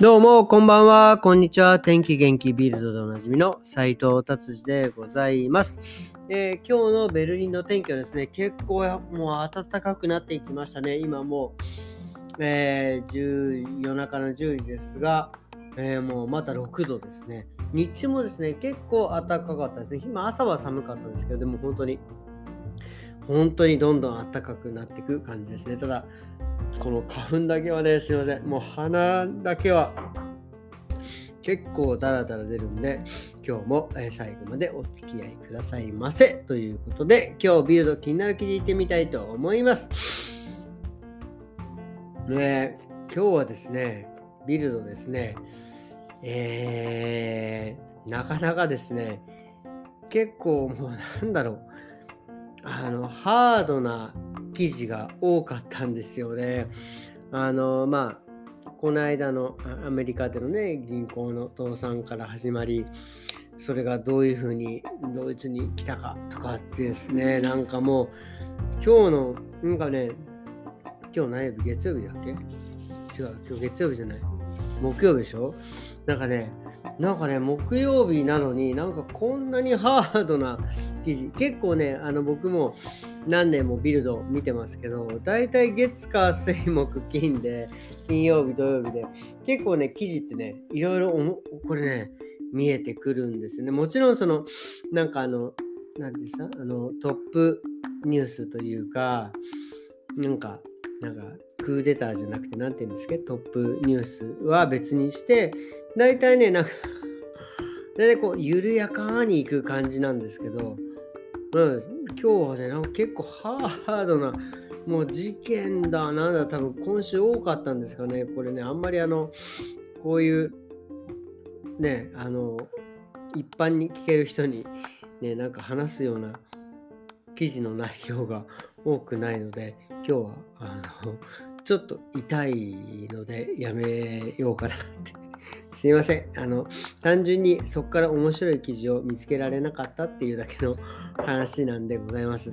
どうも、こんばんは。こんにちは。天気元気ビルドでおなじみの斉藤達治でございます、えー、今日のベルリンの天気はですね、結構もう暖かくなっていきましたね。今もう、えー、夜中の10時ですが、えー、もうまた6度ですね。日中もですね、結構暖かかったですね。今朝は寒かったですけど、でも本当に、本当にどんどん暖かくなっていく感じですね。ただ、この花粉だけはね、すいません。もう鼻だけは結構ダラダラ出るんで、今日も最後までお付き合いくださいませ。ということで、今日ビルド気になる記事いってみたいと思います。ね、今日はですね、ビルドですね、えー、なかなかですね、結構もうなんだろう、あの、ハードな記事が多かったんですよね。あの、まあ、この間のアメリカでのね、銀行の倒産から始まり、それがどういうふうにドイツに来たかとかってですね、なんかもう、今日の、なんかね、今日何曜日？月曜日だっけ？違う、今日月曜日じゃない。木曜日でしょ？なんかね、なんかね、木曜日なのになんかこんなにハードな記事、結構ね、あの僕も何年もビルド見てますけど、だいたい月火水木金で、金曜日土曜日で、結構ね、記事ってね、いろいろこれね、見えてくるんですよね。もちろんその、なんかあの、なんてさ、あの、トップニュースというか、なんか、なんか、クーデターじゃなくて、なんて言うんですか、トップニュースは別にして、大体ね、なんか大体こう、緩やかにいく感じなんですけど、うん、今日はね、なんか結構ハードな、もう事件だ、なんだ、多分今週多かったんですかね。これね、あんまりあの、こういう、ね、あの、一般に聞ける人に、ね、なんか話すような記事の内容が多くないので、今日は、あの、ちょっと痛いのでやめようかなって すいません。あの、単純にそこから面白い記事を見つけられなかったっていうだけの話なんでございます。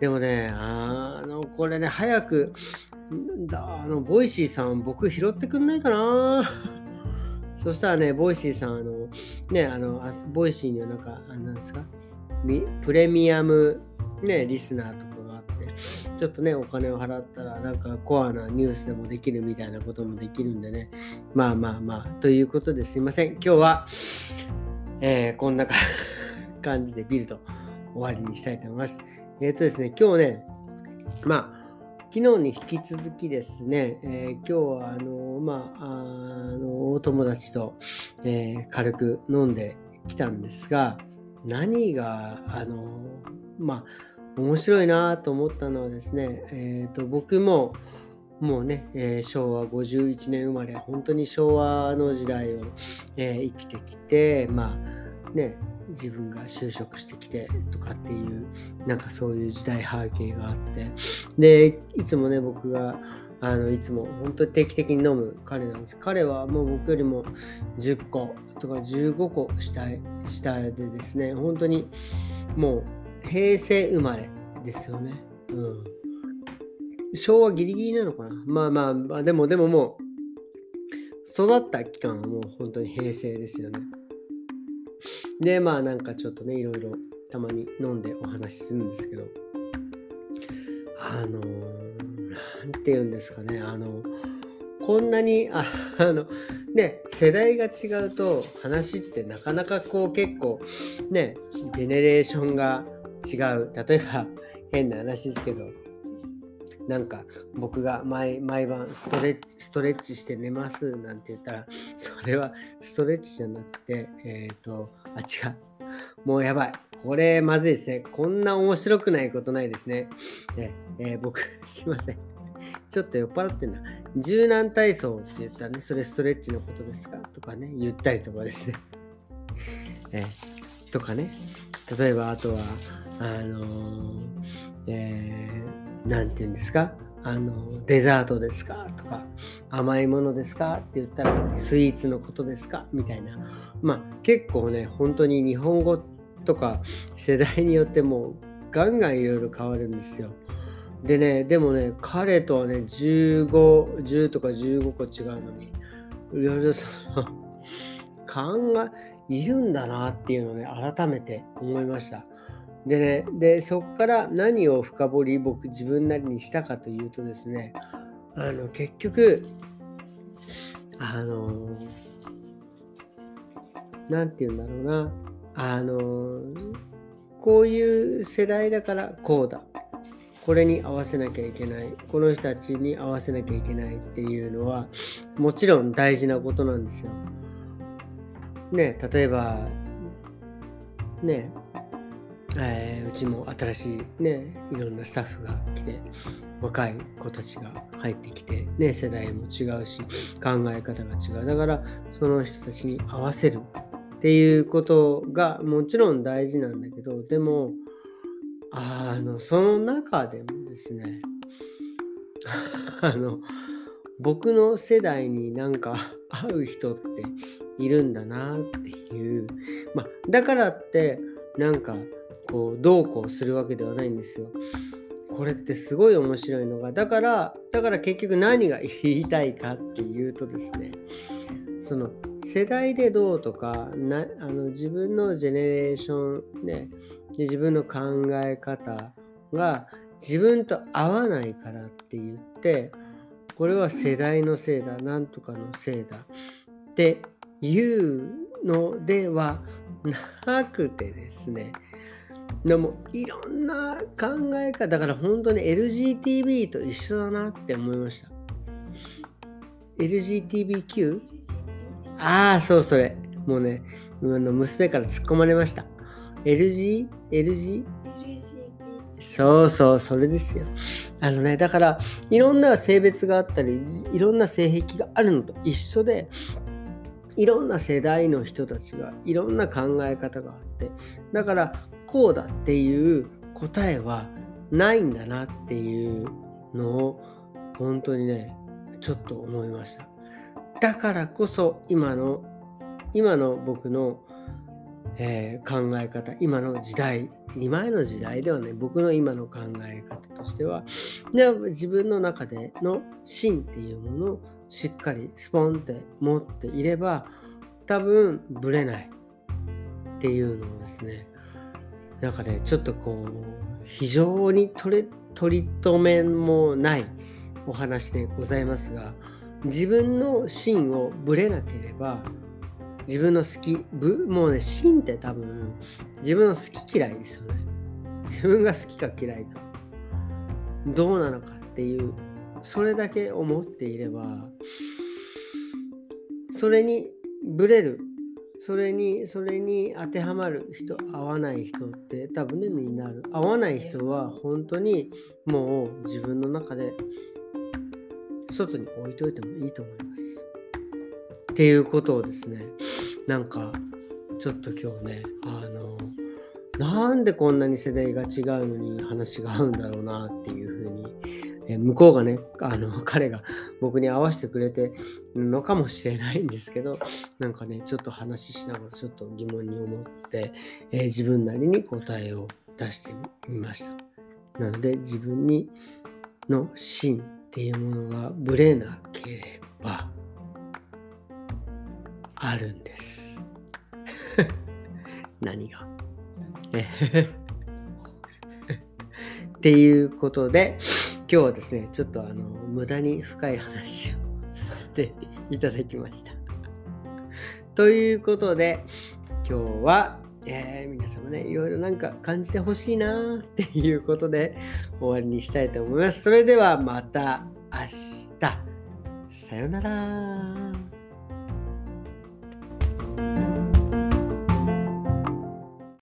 でもね、あの、これね、早く、あの、 Voicy さん、僕拾ってくんないかな？そしたらね、 Voicy さん、あの、ね、あの、 Voicy にはなんか、あなんですか、プレミアム、ね、リスナーとかがあってちょっとね、お金を払ったら、なんかコアなニュースでもできるみたいなこともできるんでね。まあまあまあ、ということですいません。今日は、えー、こんな 感じでビルド終わりにしたいと思います。えっ、ー、とですね、今日ね、まあ、昨日に引き続きですね、えー、今日はあのまあ、あのお友達と、えー、軽く飲んできたんですが、何があのまあ面白いなと思ったのはですね、えーと、僕ももうね、えー、昭和51年生まれ、本当に昭和の時代を、えー、生きてきて、まあね、自分が就職してきてとかっていう、なんかそういう時代背景があって、で、いつもね、僕があのいつも本当に定期的に飲む彼なんです。彼はもう僕よりも10個とか15個下下でですね、本当にもう平成生まれですよね。うん。昭和ギリギリなのかなまあまあ、まあ、でもでももう、育った期間はもう本当に平成ですよね。で、まあなんかちょっとね、いろいろたまに飲んでお話しするんですけど、あのー、て言うんですかね、あの、こんなに、ああの、ね、世代が違うと話ってなかなかこう結構ね、ジェネレーションが違う。例えば、変な話ですけど、なんか僕が毎毎晩ストレッチ、ストレッチして寝ますなんて言ったら、それはストレッチじゃなくて、えっ、ー、と、あ、違う。もうやばい。これまずいですね。こんな面白くないことないですね。ねえー、僕、すいません。ちょっと酔っ払ってんな。柔軟体操って言ったらね、それストレッチのことですか？とかね、言ったりとかですね。え、とかね。例えば、あとは、あのー、えー、なんて言うんですか？あのデザートですか？とか甘いものですか？って言ったらスイーツのことですか？みたいな。まあ結構ね本当に日本語とか世代によってもガンガンいろいろ変わるんですよ。でねでもね彼とはね1510とか15個違うのにいろいろその 考えいるんだなっていうのをね改めて思いました。でねでそっから何を深掘り僕自分なりにしたかというとですねあの結局あの何て言うんだろうなあのこういう世代だからこうだこれに合わせなきゃいけないこの人たちに合わせなきゃいけないっていうのはもちろん大事なことなんですよ。ね例えばねえー、うちも新しいねいろんなスタッフが来て若い子たちが入ってきてね世代も違うし考え方が違う。だからその人たちに合わせるっていうことがもちろん大事なんだけどでもあのその中でもですね あの僕の世代になんか 合う人っているんだなっていう。まあだからってなんかこうどうこうするわけではないんですよ。これってすごい面白いのがだからだから結局何が言いたいかっていうとですねその世代でどうとかなあの自分のジェネレーションねで自分の考え方が自分と合わないからって言ってこれは世代のせいだなんとかのせいだっていうのではなくてですねでもいろんな考え方だから本当に LGTB と一緒だなって思いました LGTBQ? ああそうそれもうねあの娘から突っ込まれました LG? LG? そうそう、それですよ。あのね、だから、いろんな性別があったり、いろんな性癖があるのと一緒で、いろんな世代の人たちがいろんな考え方があって、だから、こうだっていう答えはないんだなっていうのを本当にねちょっと思いました。だからこそ今の今の僕の、えー、考え方今の時代今の時代ではね僕の今の考え方としては自分の中での芯っていうものをしっかりスポンって持っていれば多分ブレないっていうのをですねなんかねちょっとこう非常に取れ取り留めもないお話でございますが自分の芯をぶれなければ自分の好きぶもうね芯って多分自分の好き嫌いですよね。自分が好きか嫌いか。どうなのかっていうそれだけ思っていればそれにぶれるそれに、それに当てはまる人、合わない人って多分ね、みんなある。合わない人は本当にもう自分の中で外に置いといてもいいと思います。っていうことをですね、なんかちょっと今日ね、あの、なんでこんなに世代が違うのに話が合うんだろうなっていうふうにえ向こうがね、あの、彼が僕に合わせてくれてるのかもしれないんですけど、なんかね、ちょっと話ししながらちょっと疑問に思って、えー、自分なりに答えを出してみました。なので、自分にの芯っていうものがぶれなければ、あるんです。何が？っていうことで、今日はですね、ちょっとあの無駄に深い話をさせていただきました。ということで、今日は、えー、皆様ね、いろいろなんか感じてほしいなっていうことで終わりにしたいと思います。それではまた明日。さよなら。